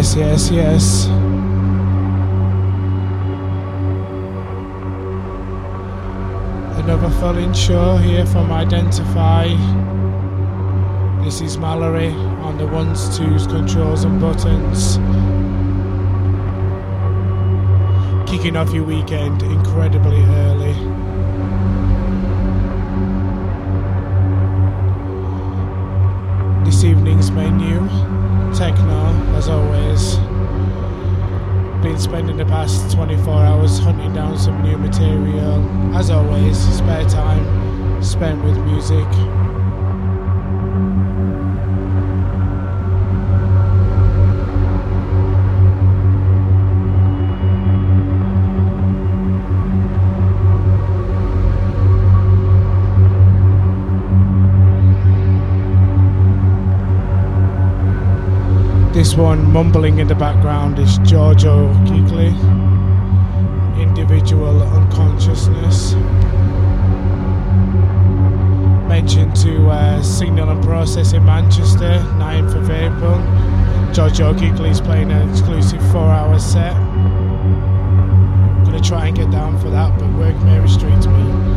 Yes, yes, yes. Another falling show here from Identify. This is Mallory on the ones, twos, controls, and buttons. Kicking off your weekend incredibly early. This evening's menu techno, as always. Been spending the past 24 hours hunting down some new material. As always, spare time spent with music. This one, mumbling in the background, is Giorgio Gigli, Individual Unconsciousness. Mentioned to uh, Signal and Process in Manchester, 9th of April. Giorgio Gigli is playing an exclusive four hour set. I'm Gonna try and get down for that, but work may restrict me.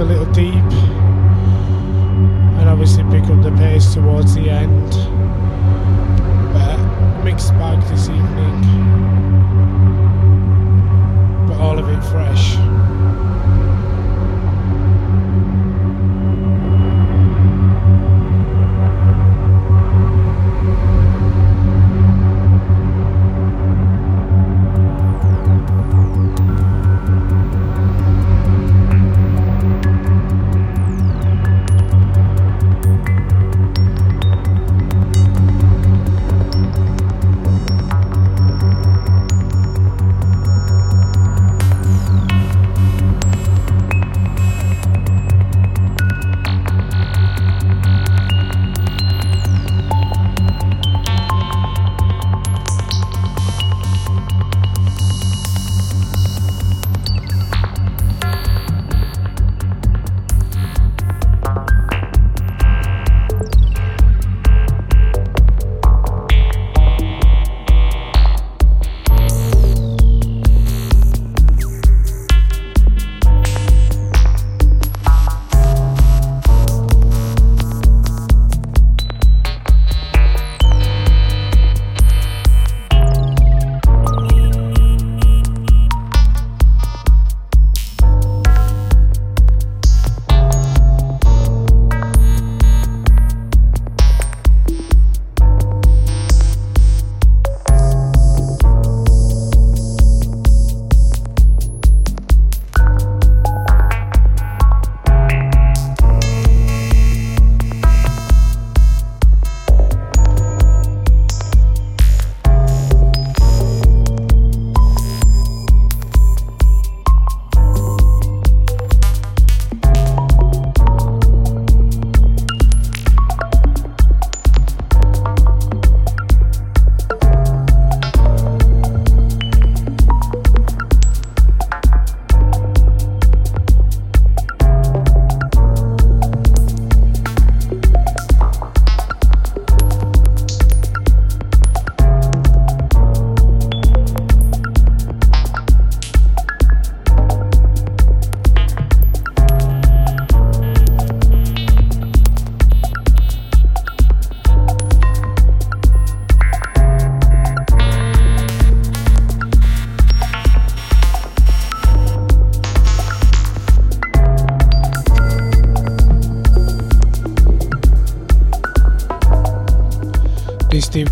A little deep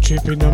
Chipping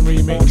remix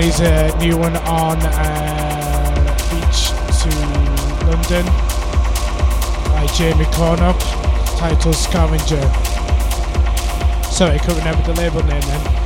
Is a new one on uh, Beach to London by Jamie Cornock, titled Scavenger. Sorry, I couldn't remember the label name then.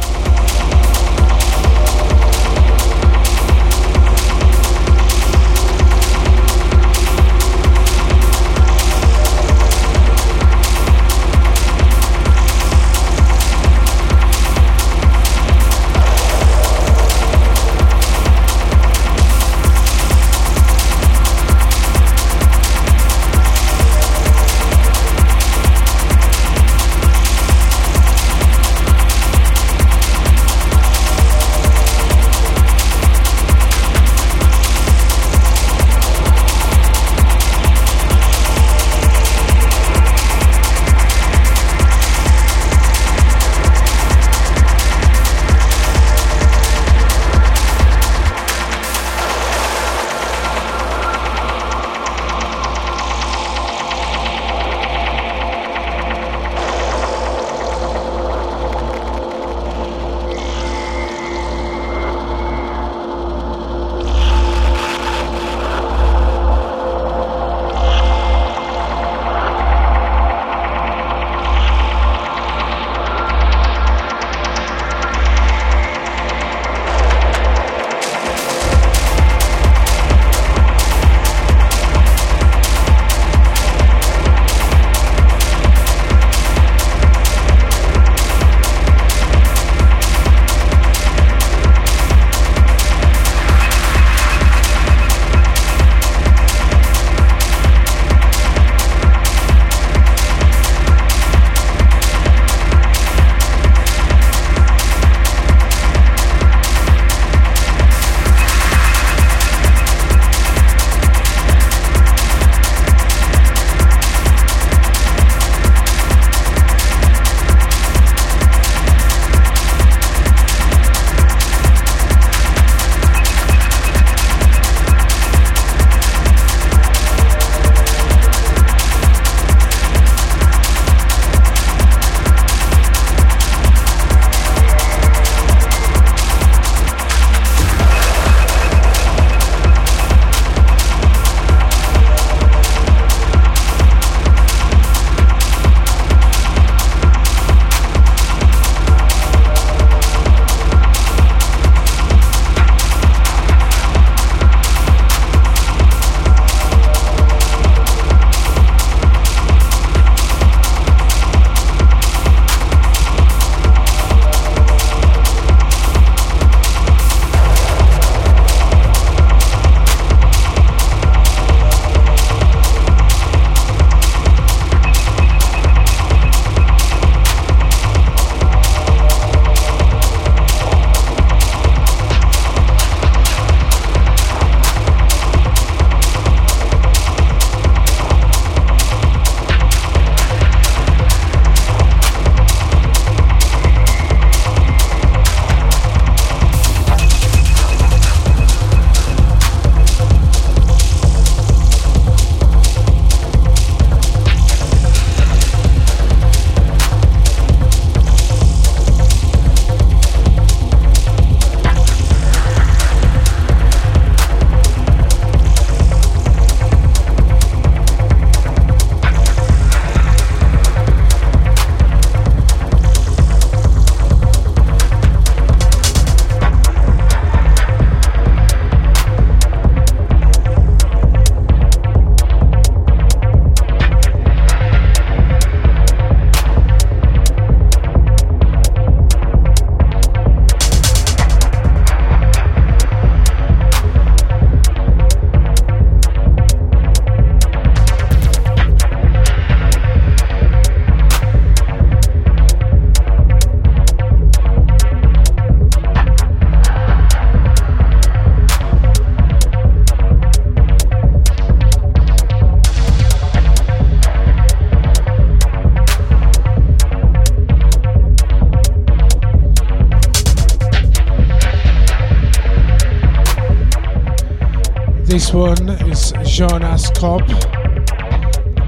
This one is Jonas Cobb,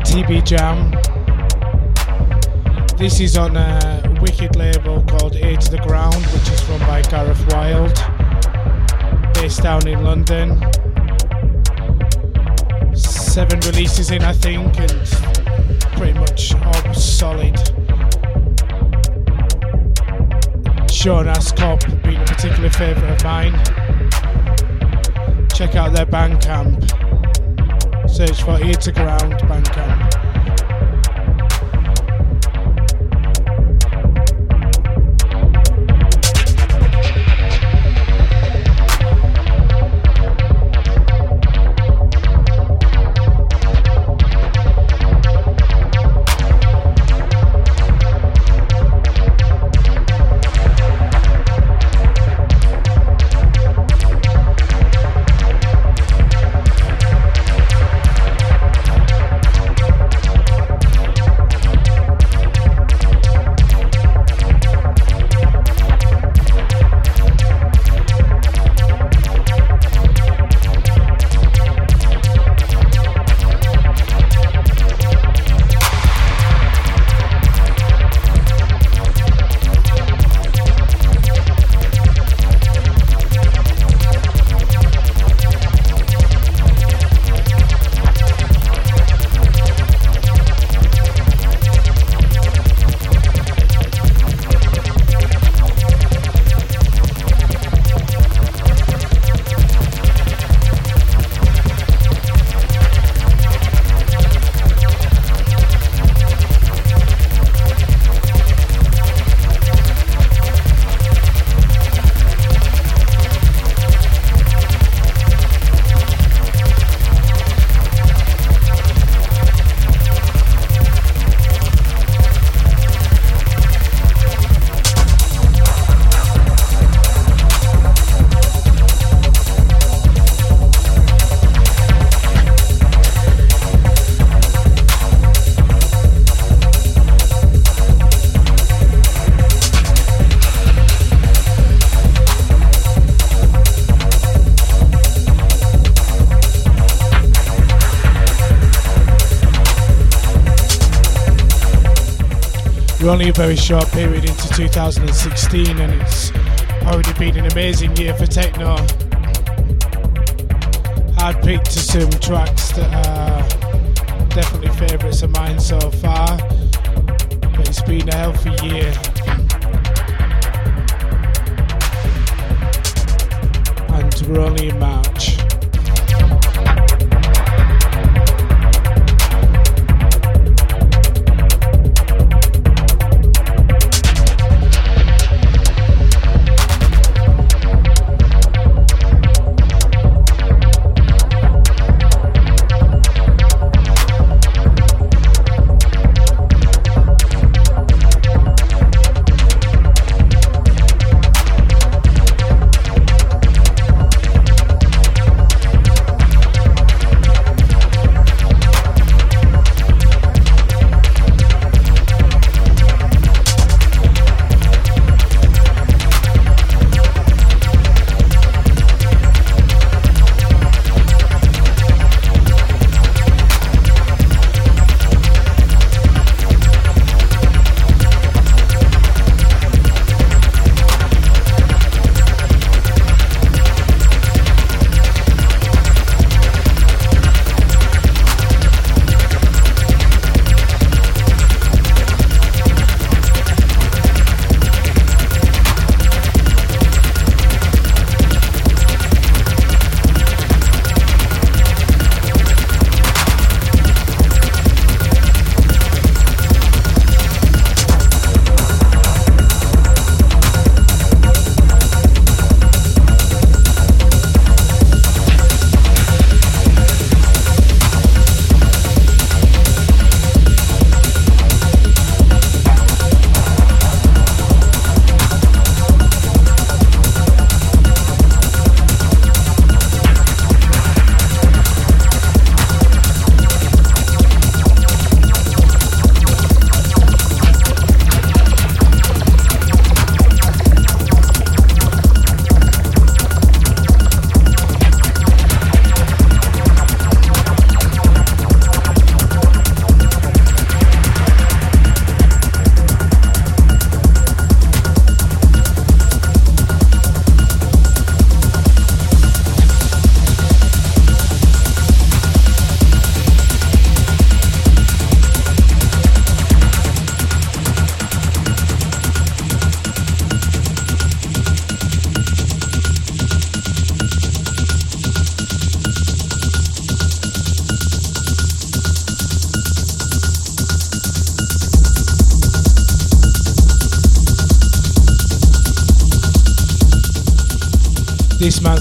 TB Jam. This is on a wicked label called Ear to the Ground, which is run by Gareth Wild, based down in London. Seven releases in, I think, and pretty much all solid. Sean Ascop being a particular favourite of mine. Check out their Bandcamp. Search for Ear to Ground Bandcamp. Only a very short period into 2016 and it's already been an amazing year for techno. I've picked some tracks that are definitely favourites of mine so far, but it's been a healthy year. And we're only in March.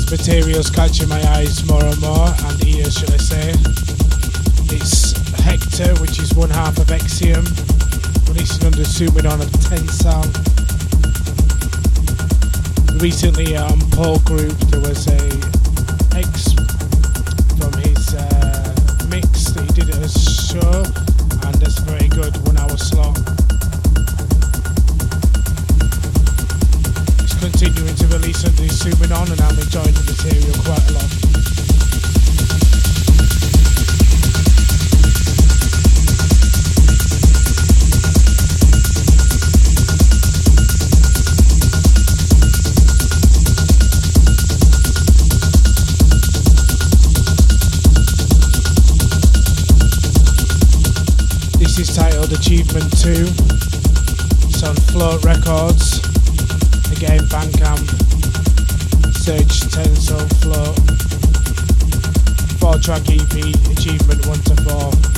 Material's catching my eyes more and more, and ears, should I say. It's Hector, which is one half of Exium, releasing under Suminon of. Recently on Pole Group, there was a Achievement 2. It's on Float Records. Again, Bandcamp. Search Tensal Float. Four track EP, Achievement 1 to 4.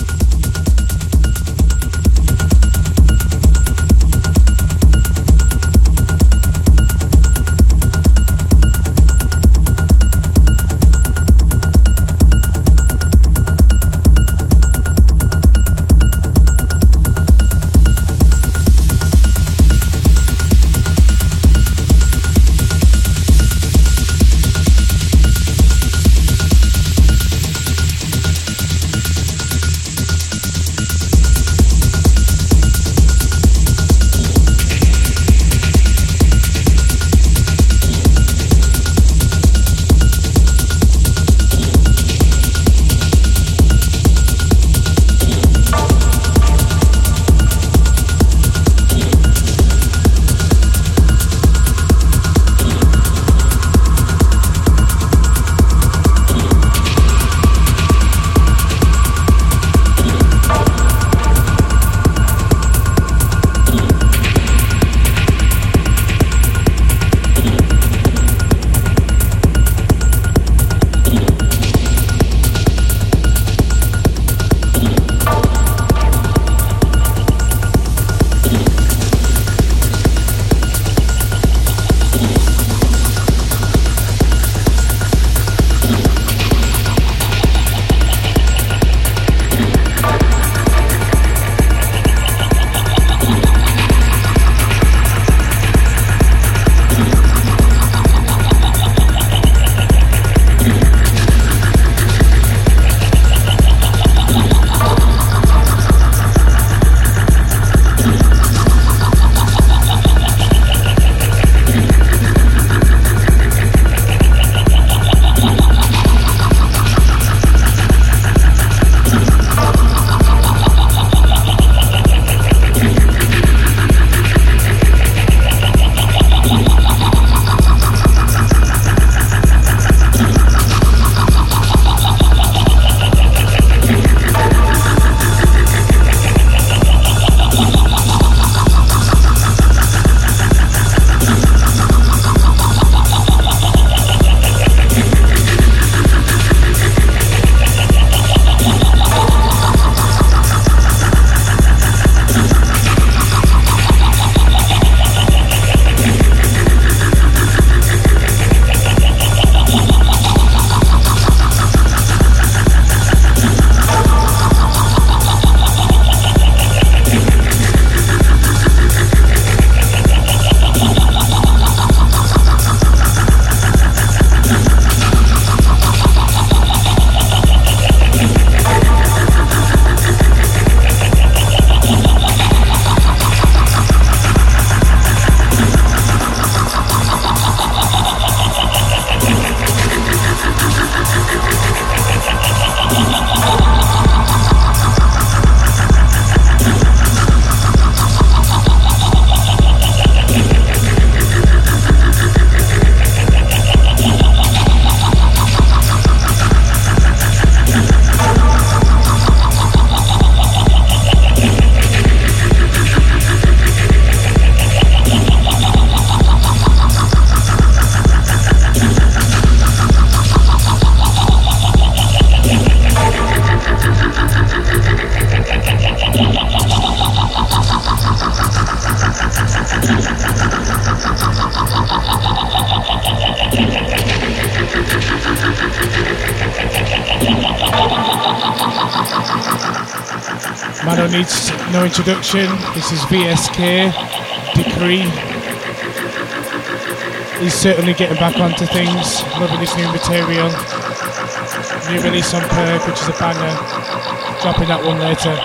No introduction. This is VSK Decree. He's certainly getting back onto things. Loving his new material. New release on Perk, which is a banger. Dropping that one later.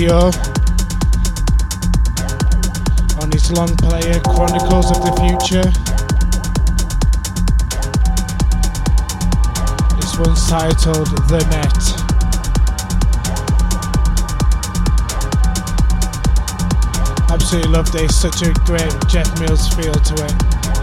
By Tadeo on his long player Chronicles of the Future. This one's titled The Net. Absolutely love this, such a great Jeff Mills feel to it.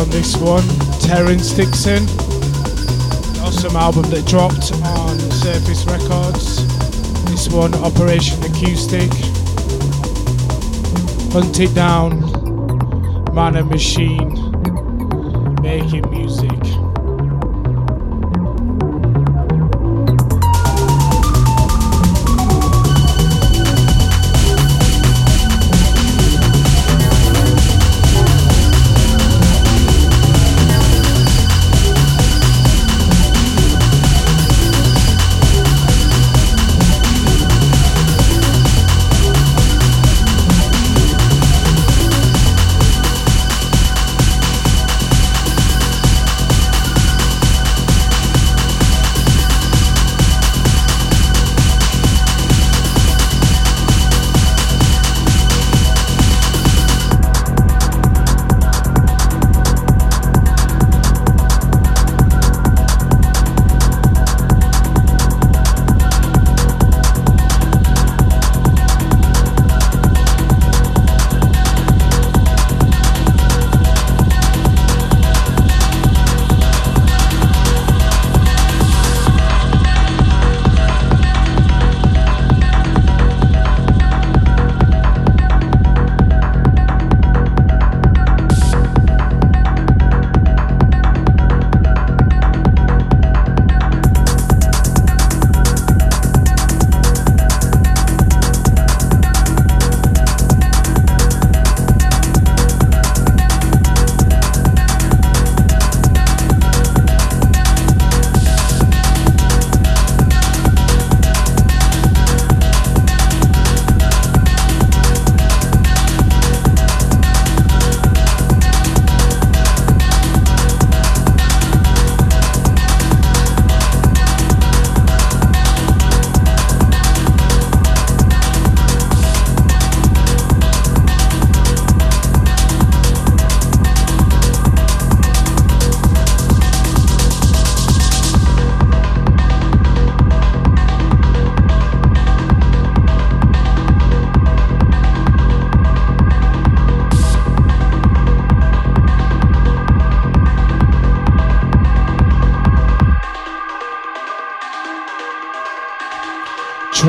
On this one. Terrence Dixon. Awesome album that dropped on Surface Records. This one, Operation Acoustic. Hunt It Down. Man and Machine.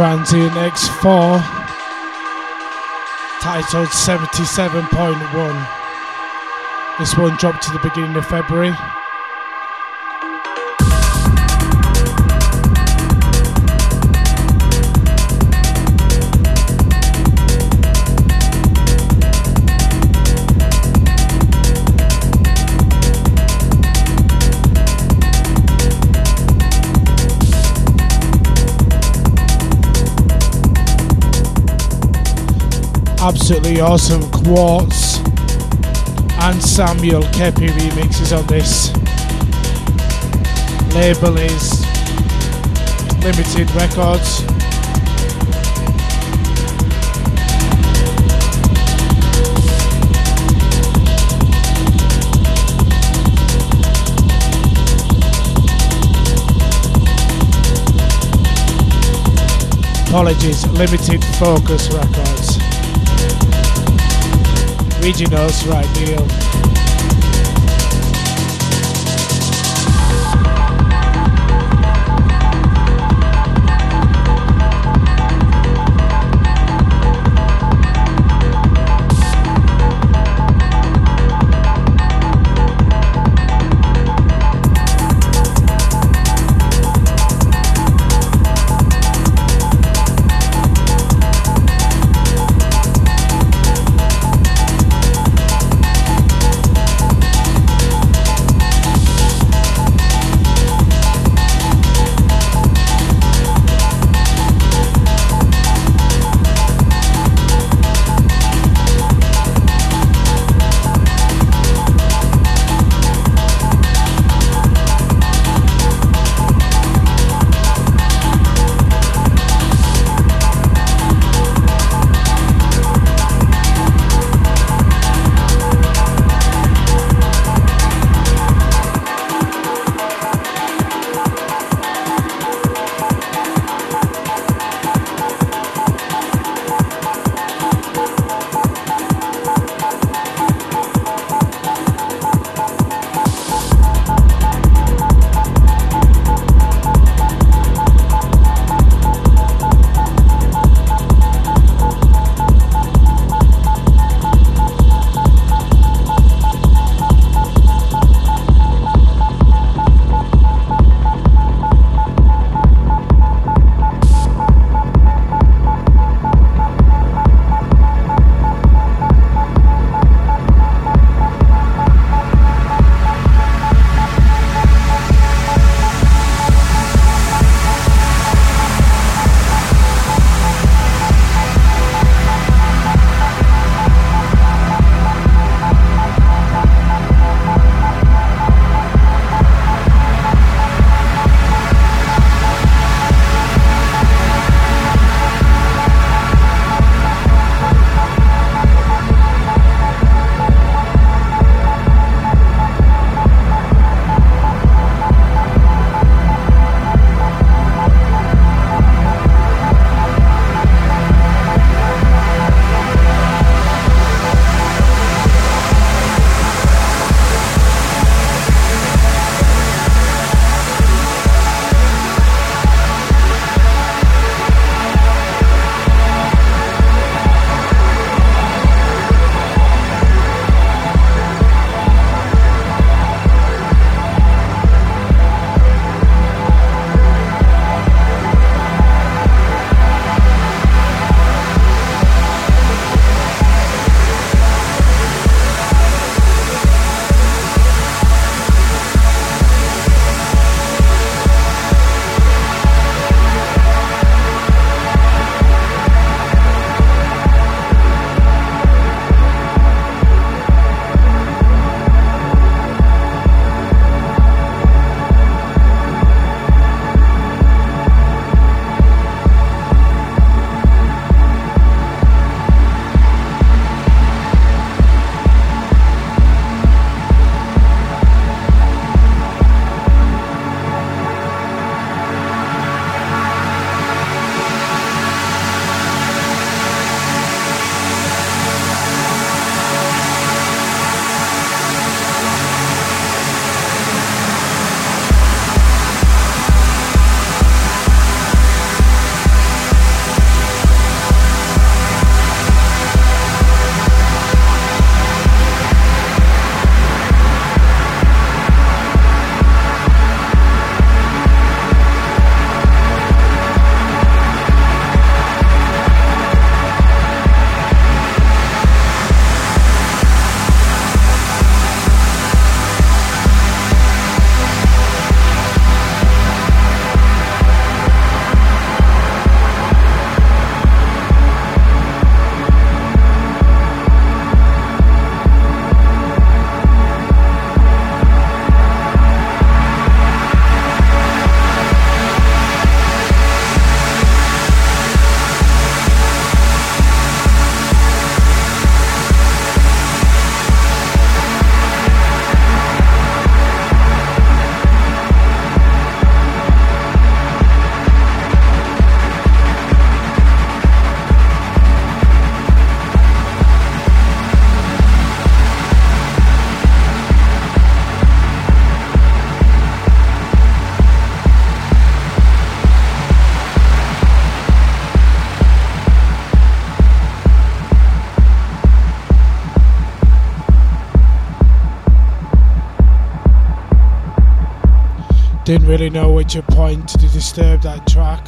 Transient X4 titled 77.1. This one dropped to the beginning of February. Absolutely awesome Quartz and Samuel Kepi remixes on this. Label is Limited Records. Apologies, Limited Focus Records. Regionals, right, deal. Didn't really know which point to disturb that track.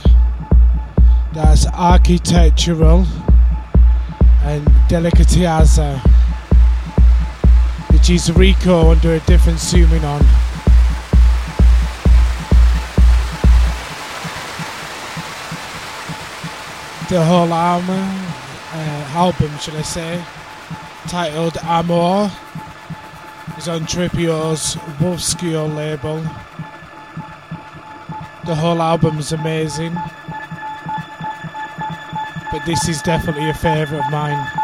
That's architectural and delicatezza, which is Rico under a different zooming on. The whole album, uh, album, should I say, titled Amor, is on Tripeo's Wolfskio label. The whole album is amazing but this is definitely a favourite of mine.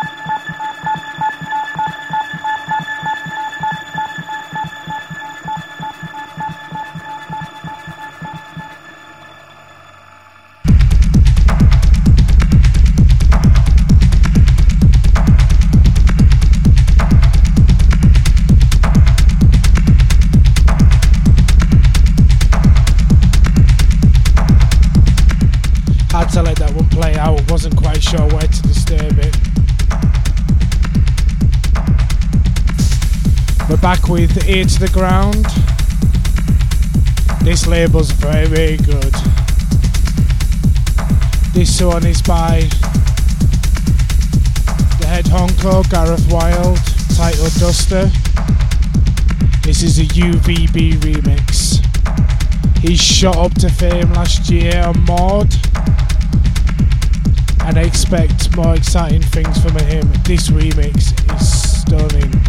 The Ground. This label's very, very good. This one is by the head honko, Gareth Wild, titled Duster. This is a UVB remix. He shot up to fame last year on Mord, and I expect more exciting things from him. This remix is stunning.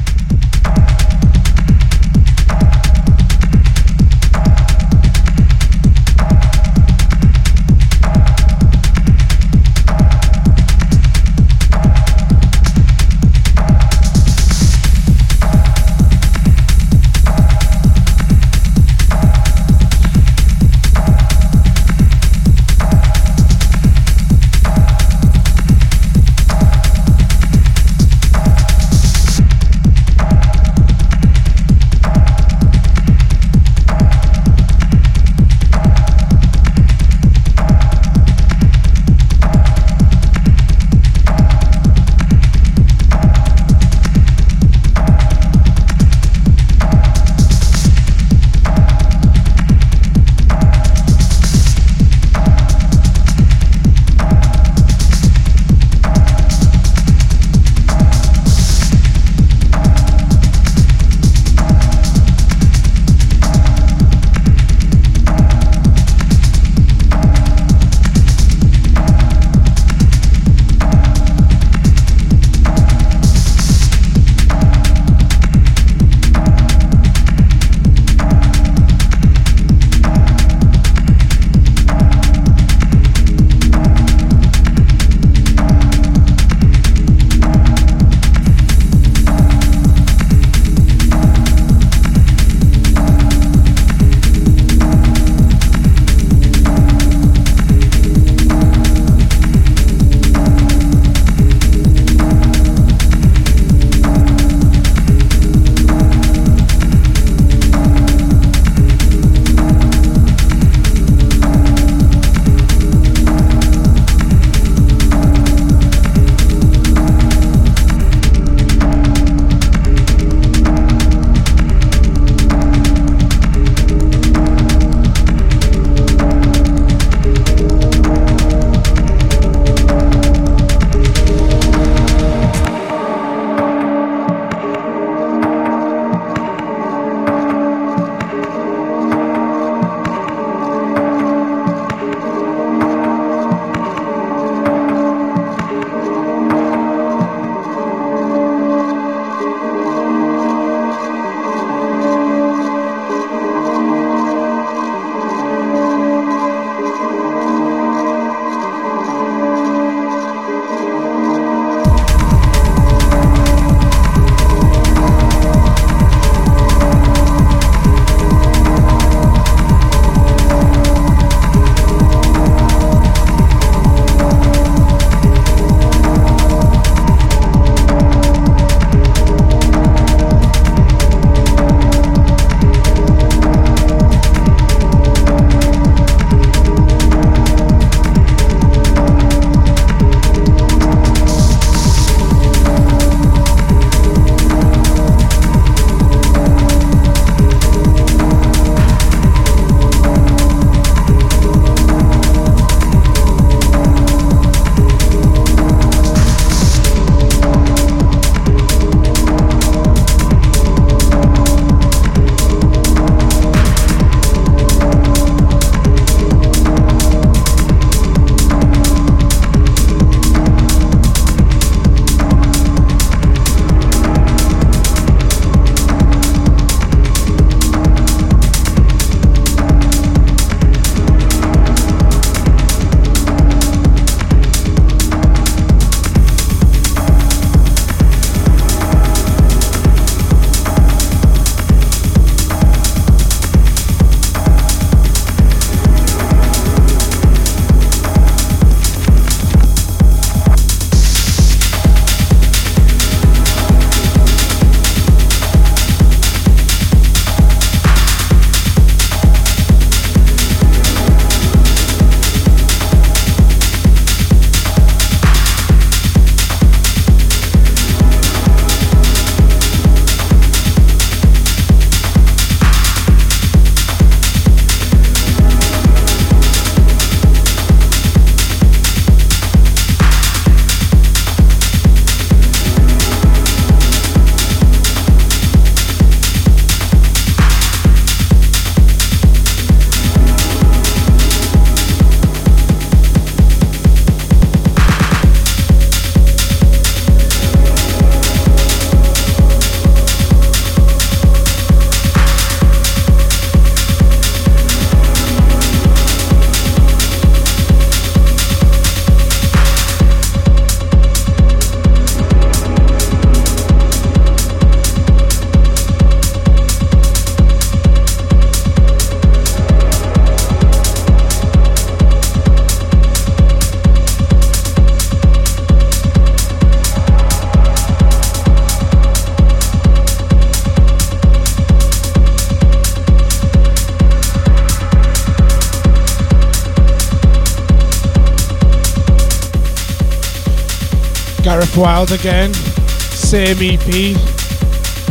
Wild again, same EP,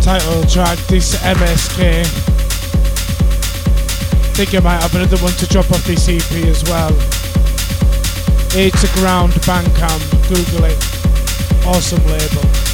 title track, this MSK. Think I might have another one to drop off this EP as well. It's a ground Bandcamp, um, Google it. Awesome label.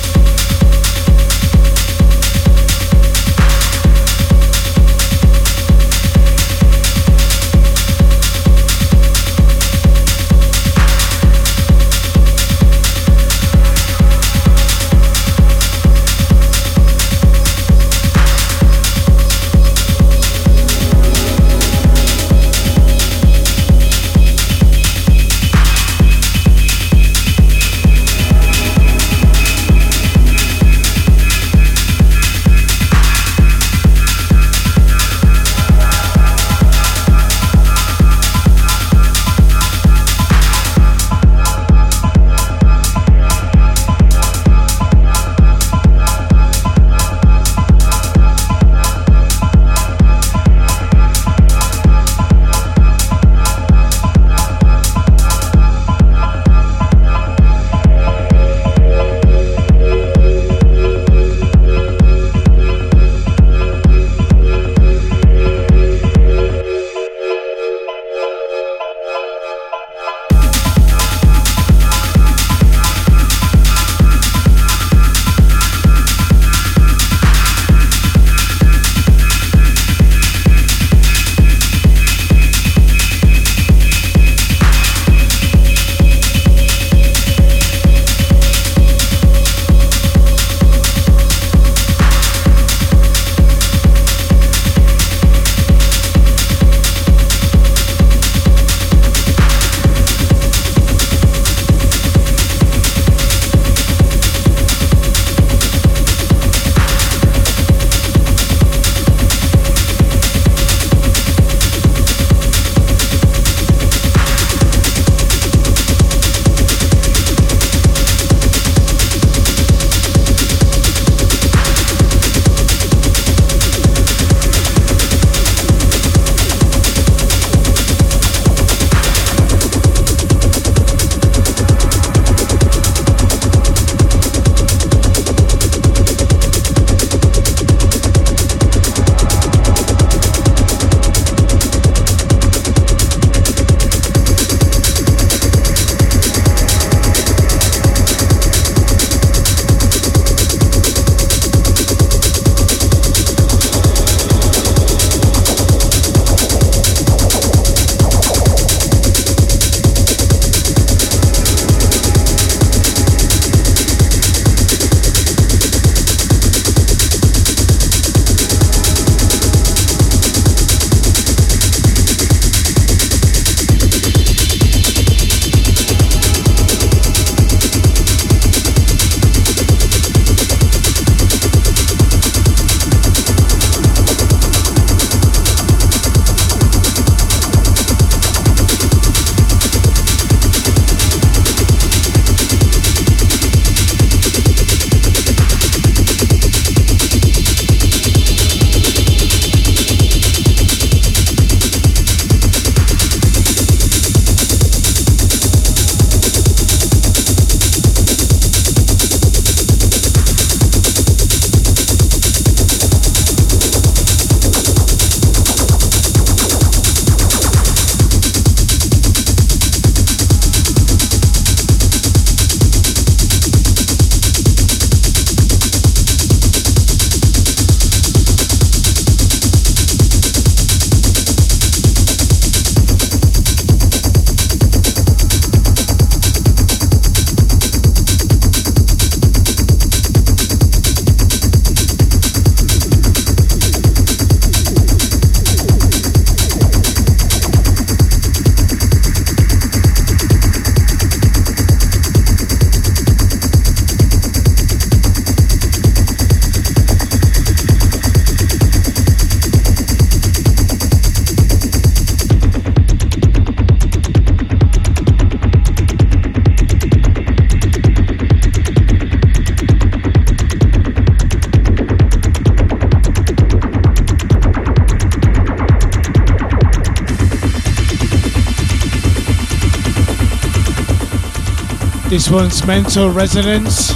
This one's Mental Resonance.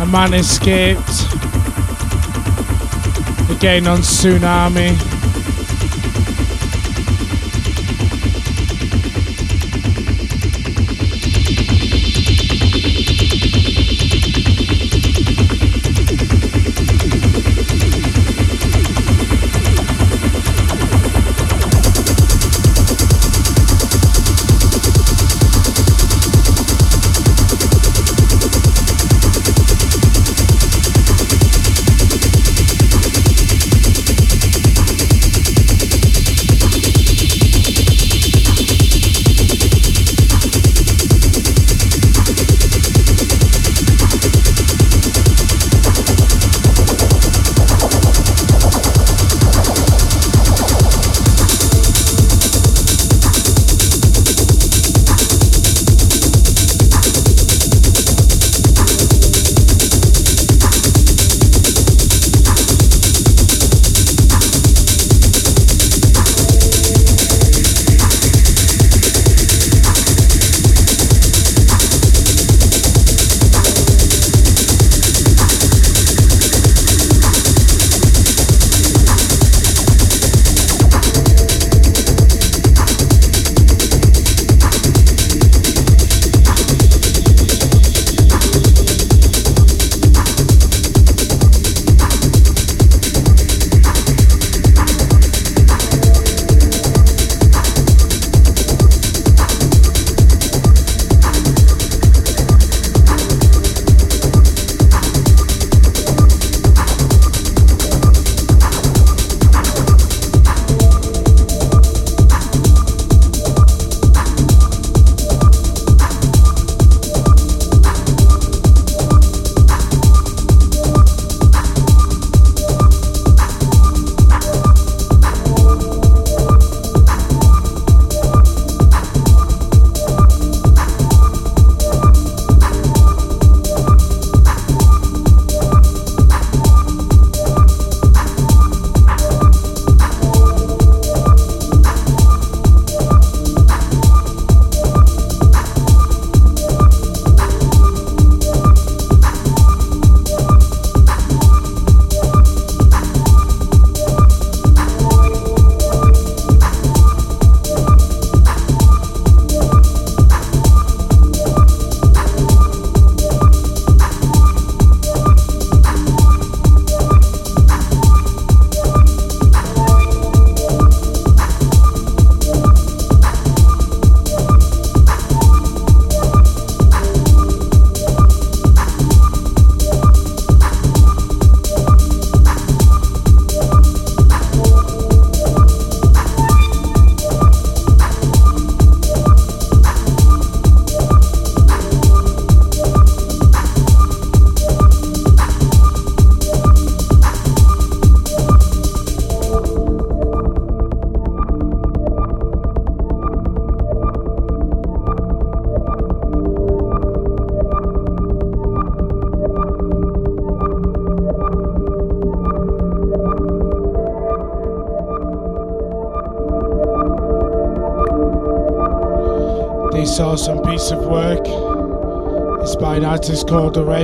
A man escaped. Again on Tsunami.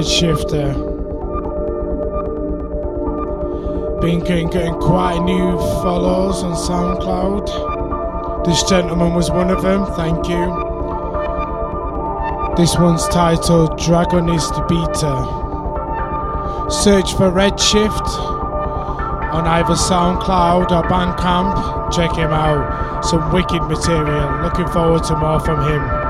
Shifter. Been getting, quite new follows on SoundCloud. This gentleman was one of them, thank you. This one's titled Dragonist Beta. Search for Redshift on either SoundCloud or Bandcamp. Check him out. Some wicked material. Looking forward to more from him.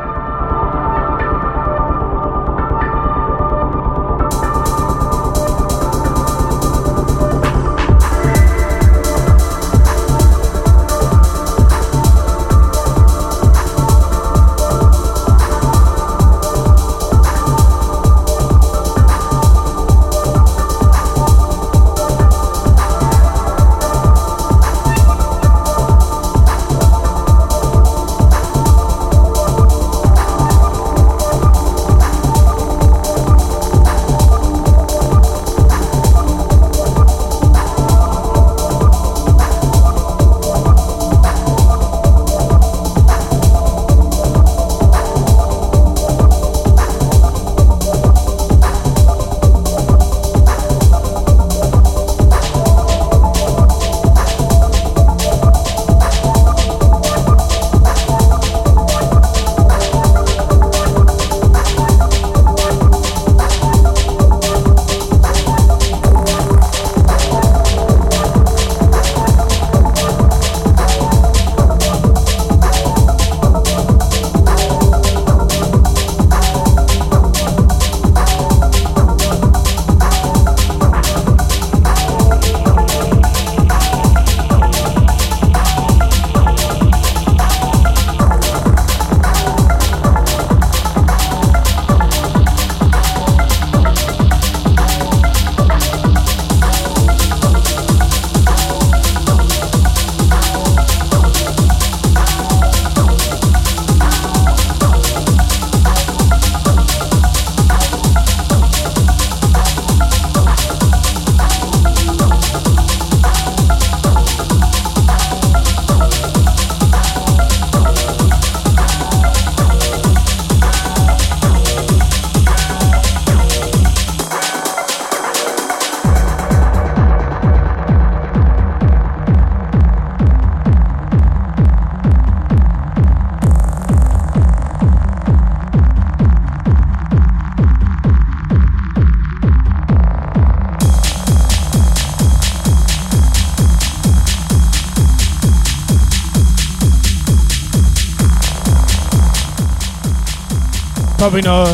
Probably know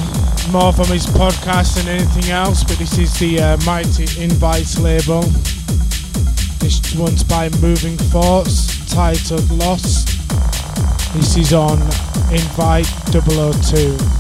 more from his podcast than anything else, but this is the uh, Mighty Invites label. This one's by Moving Thoughts, titled Lost. This is on Invite 002.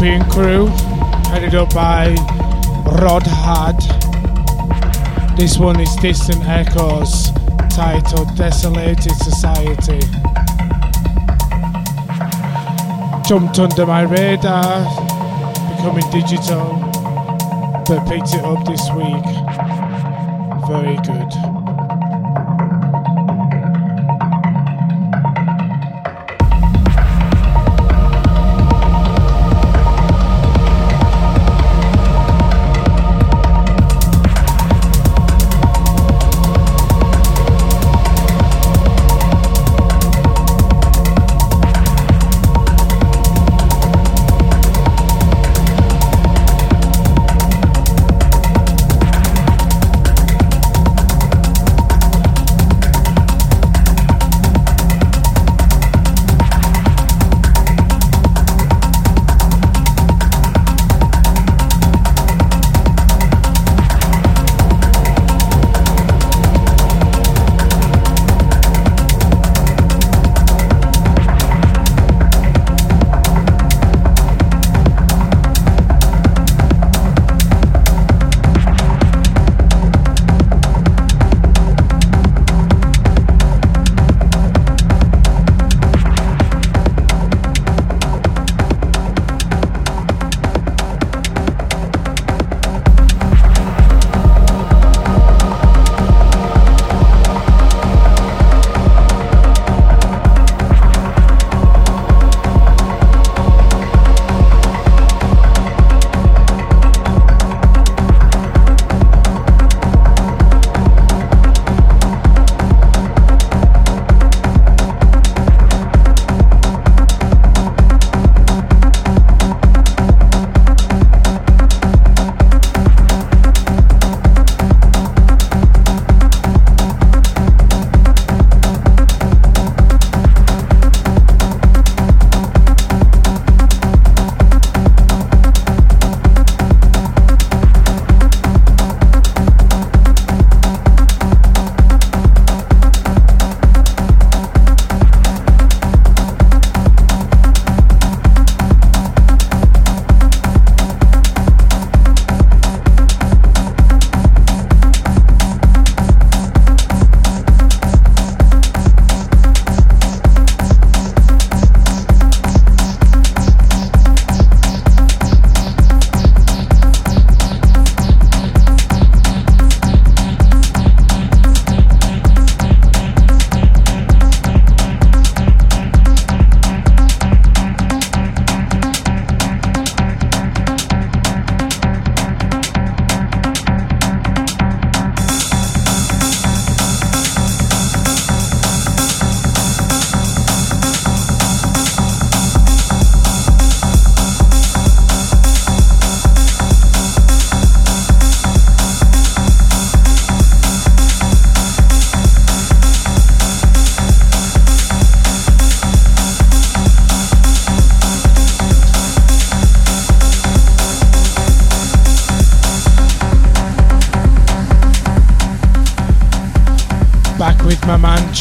Dystopian crew, headed up by Rødhåd. This one is Distant Echoes, titled Desolated Society. Jumped under my radar, becoming digital, but picked it up this week. Very good.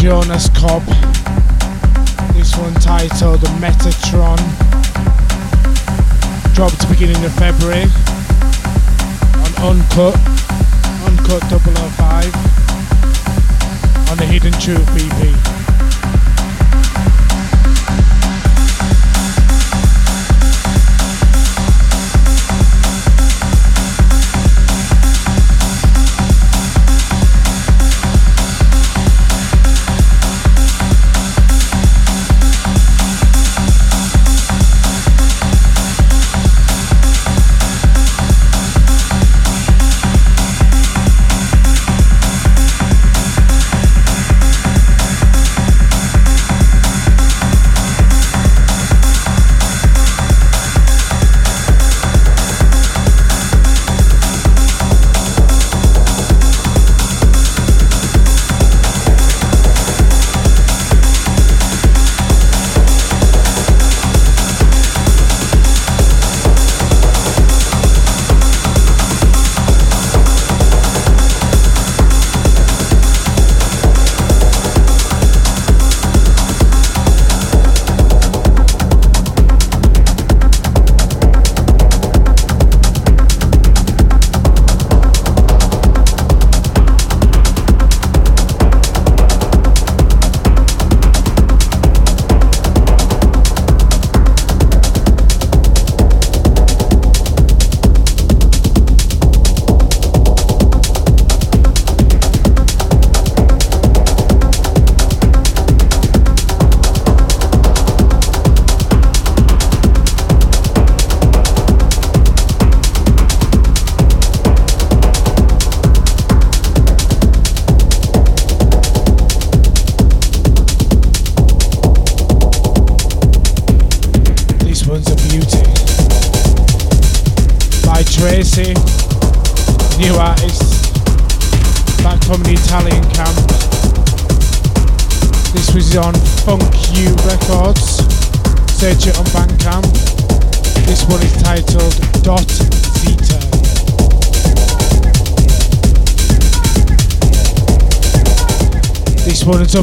Jonas Kopp.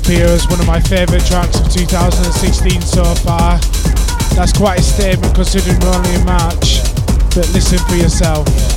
Is here as one of my favourite tracks of 2016 so far. That's quite a statement considering we're only in March, but listen for yourself.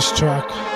This track.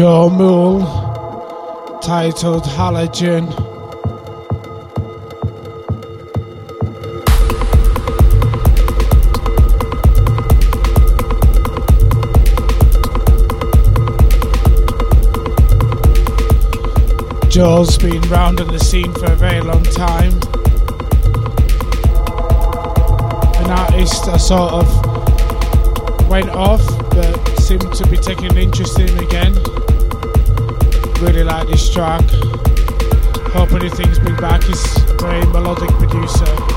Joel Mull titled Halogen. Joel's been round on the scene for a very long time. An artist I sort of went off but seemed to be taking an interest in him again. Really like this track. Hoping things bring back. He's very melodic producer.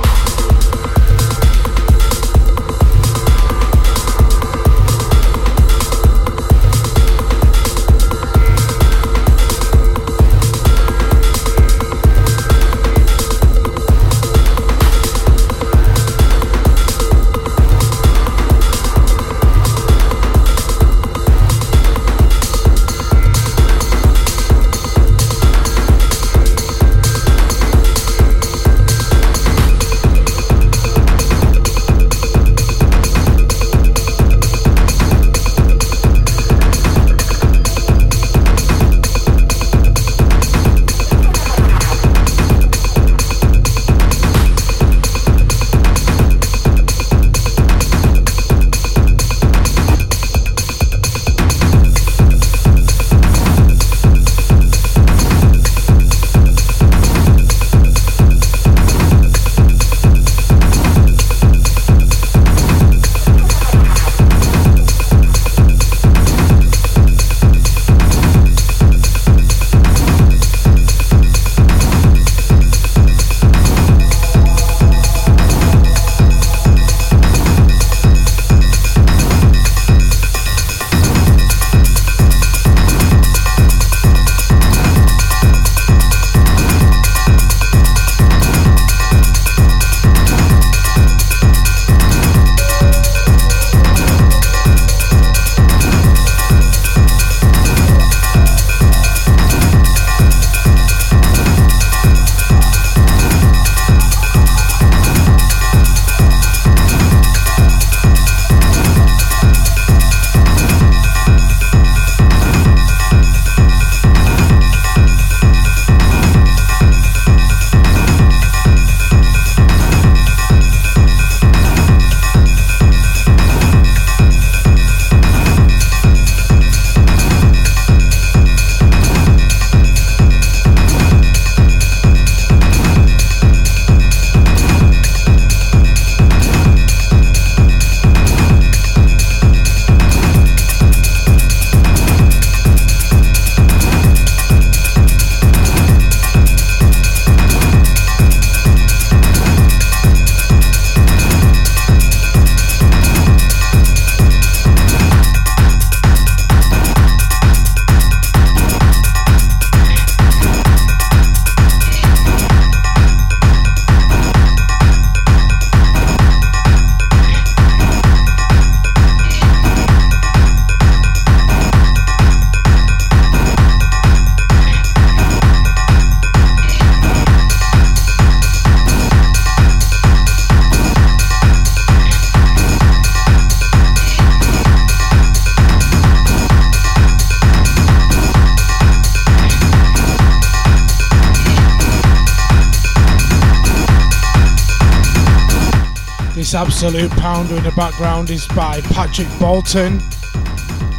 Absolute pounder in the background is by Patrick Bolton,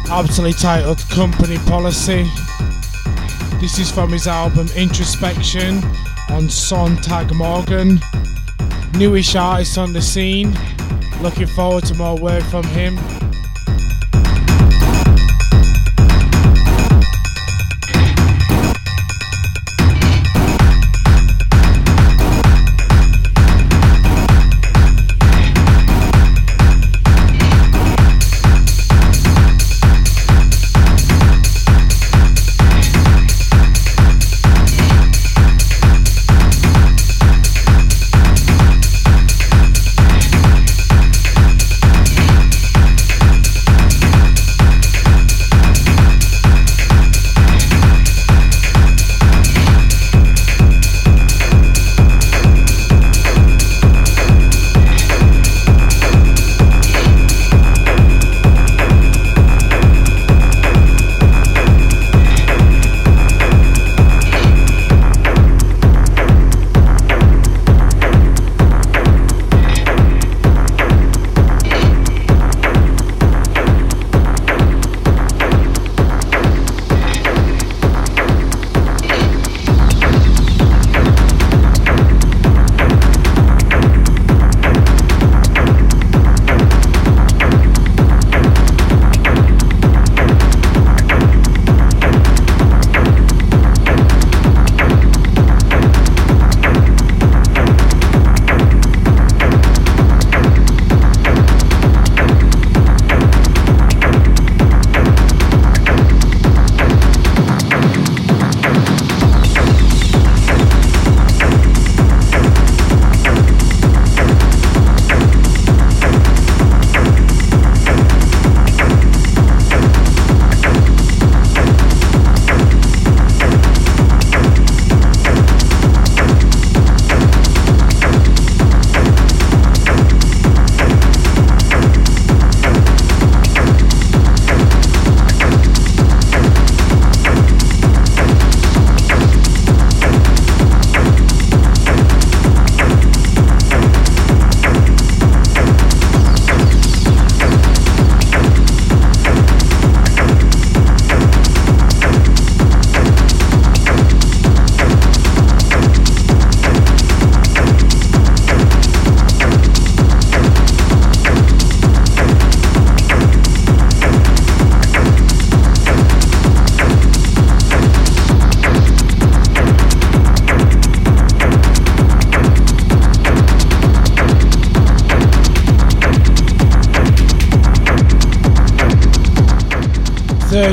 aptly titled Company Policy. This is from his album Introspection on Sonntag Morgen. Newish artist on the scene. Looking forward to more work from him.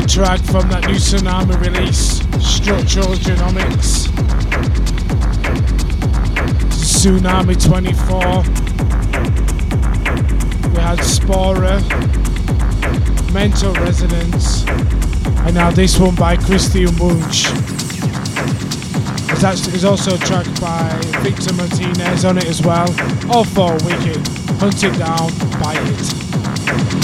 Third track from that new Tsunami release, Structural Genomics. Tsunami 24. We had Spora, Mental Resonance, and now this one by Christian Munch. It's also a track by Victor Martinez on it as well. All four wicked. Hunt it down, by it.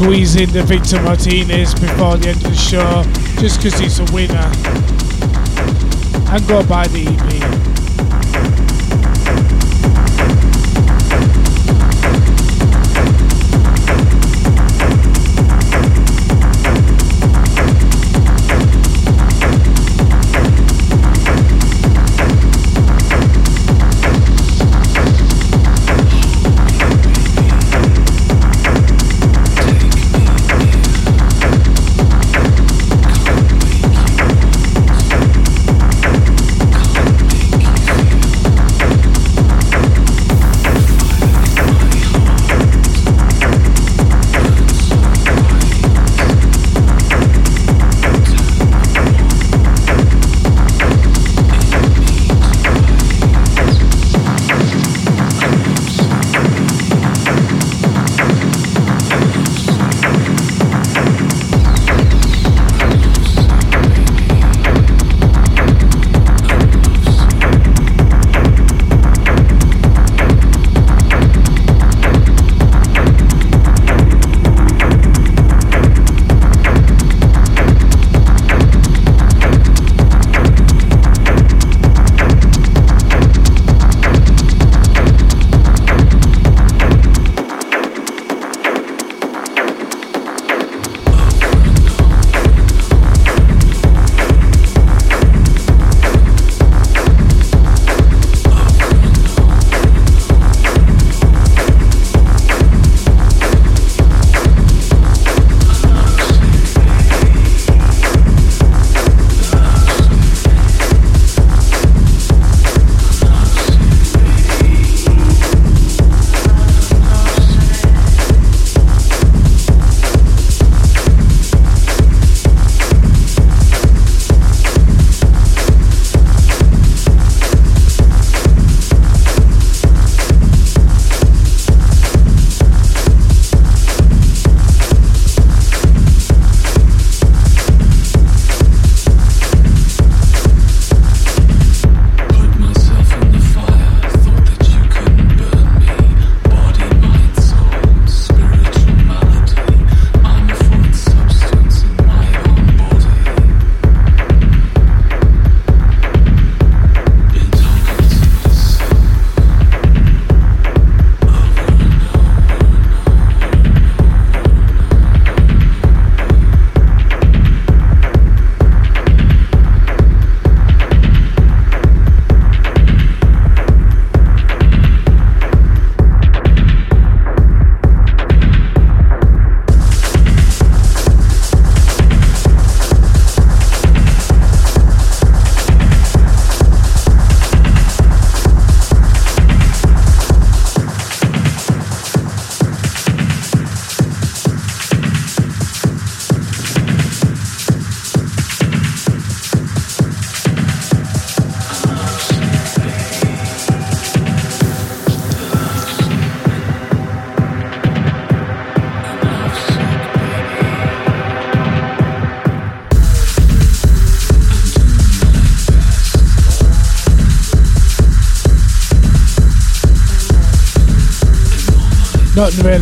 Squeezing the Victor Martinez before the end of the show just because he's a winner and go buy the EP.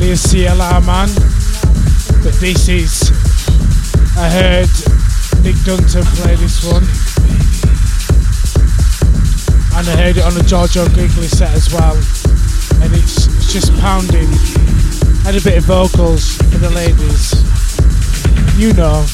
A CLR man. But this is. I heard Nick Dunton play this one. And I heard it on a Giorgio Gigli set as well. And it's, it's just pounding. Had a bit of vocals for the ladies. You know.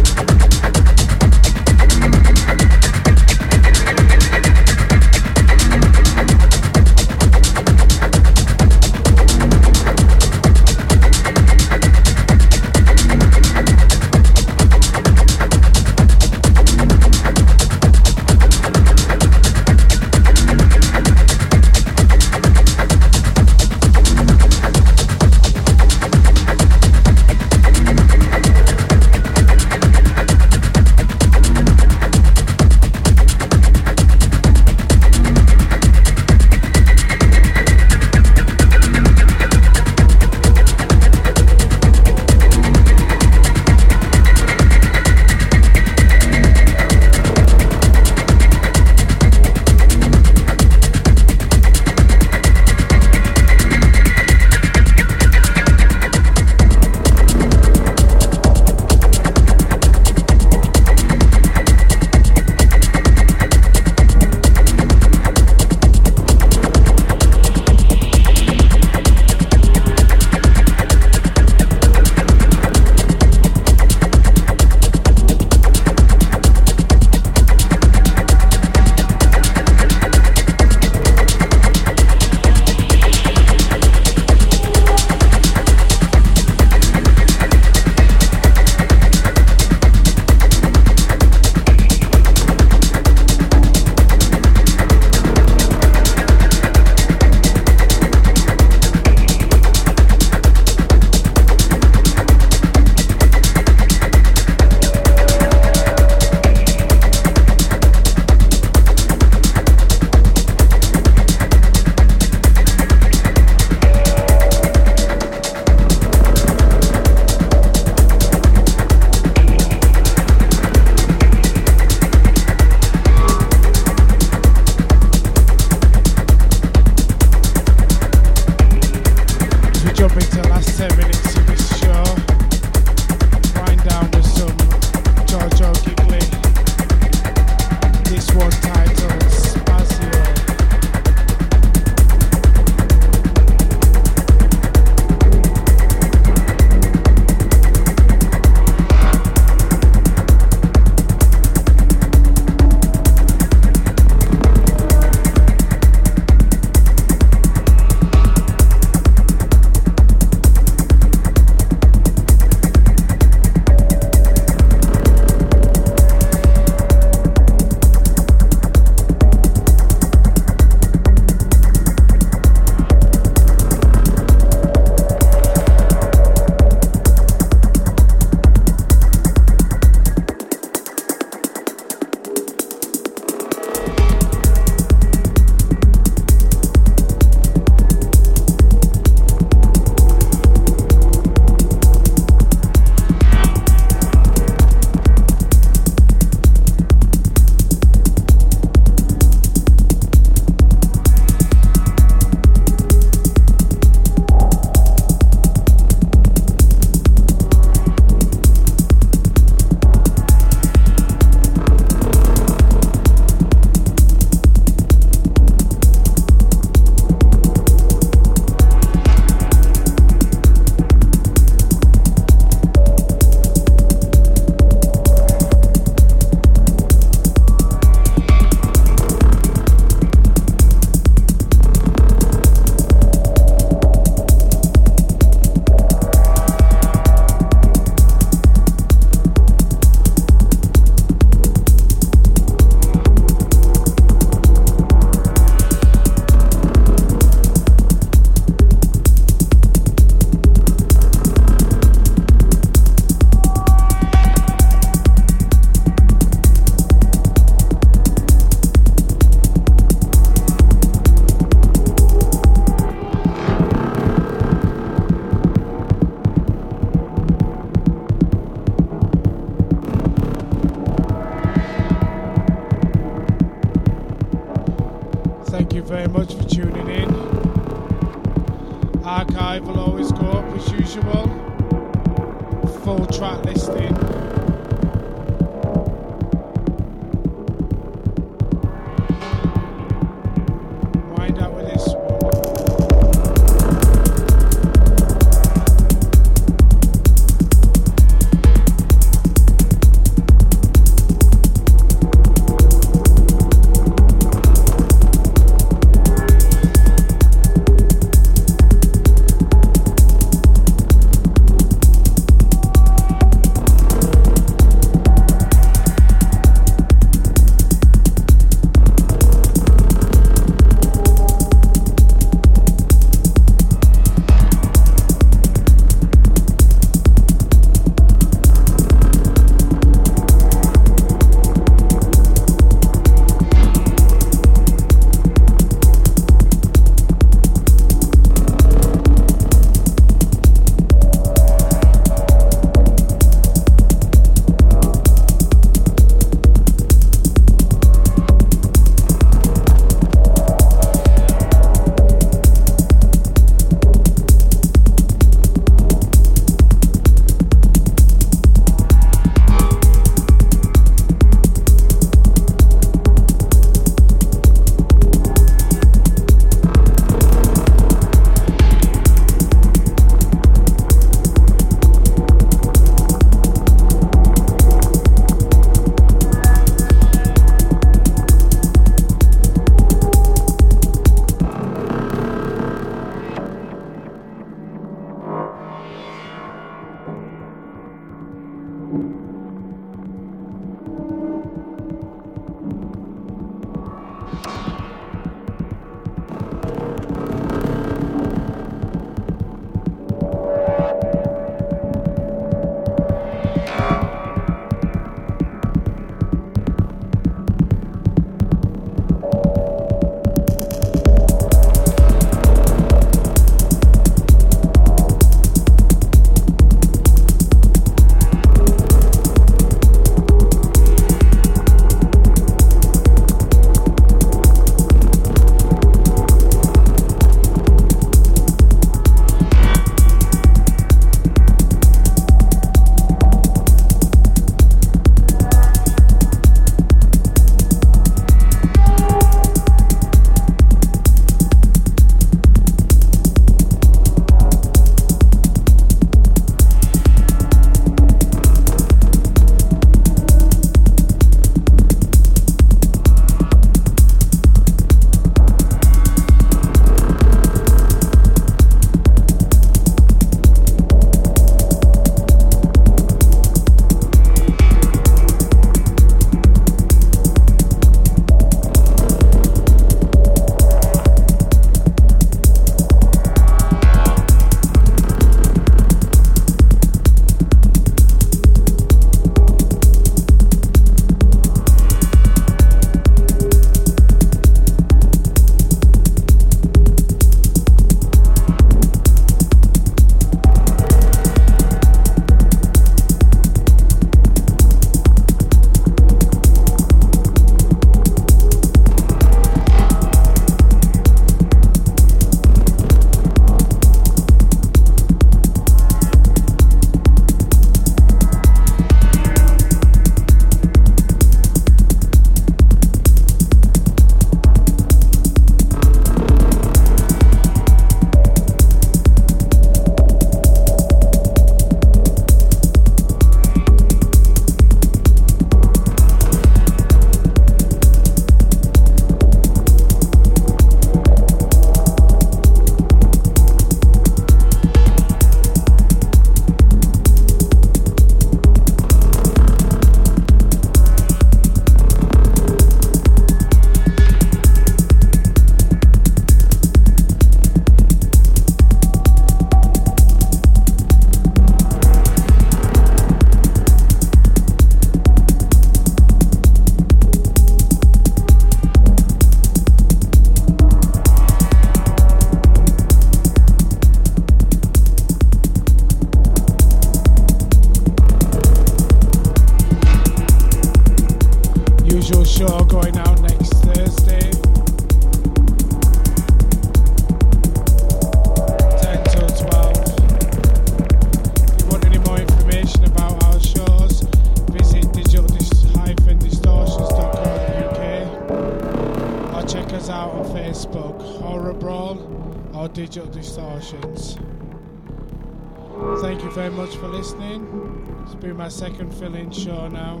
My second fill-in show now.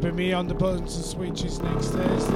It'll be me on the buttons and switches next Thursday,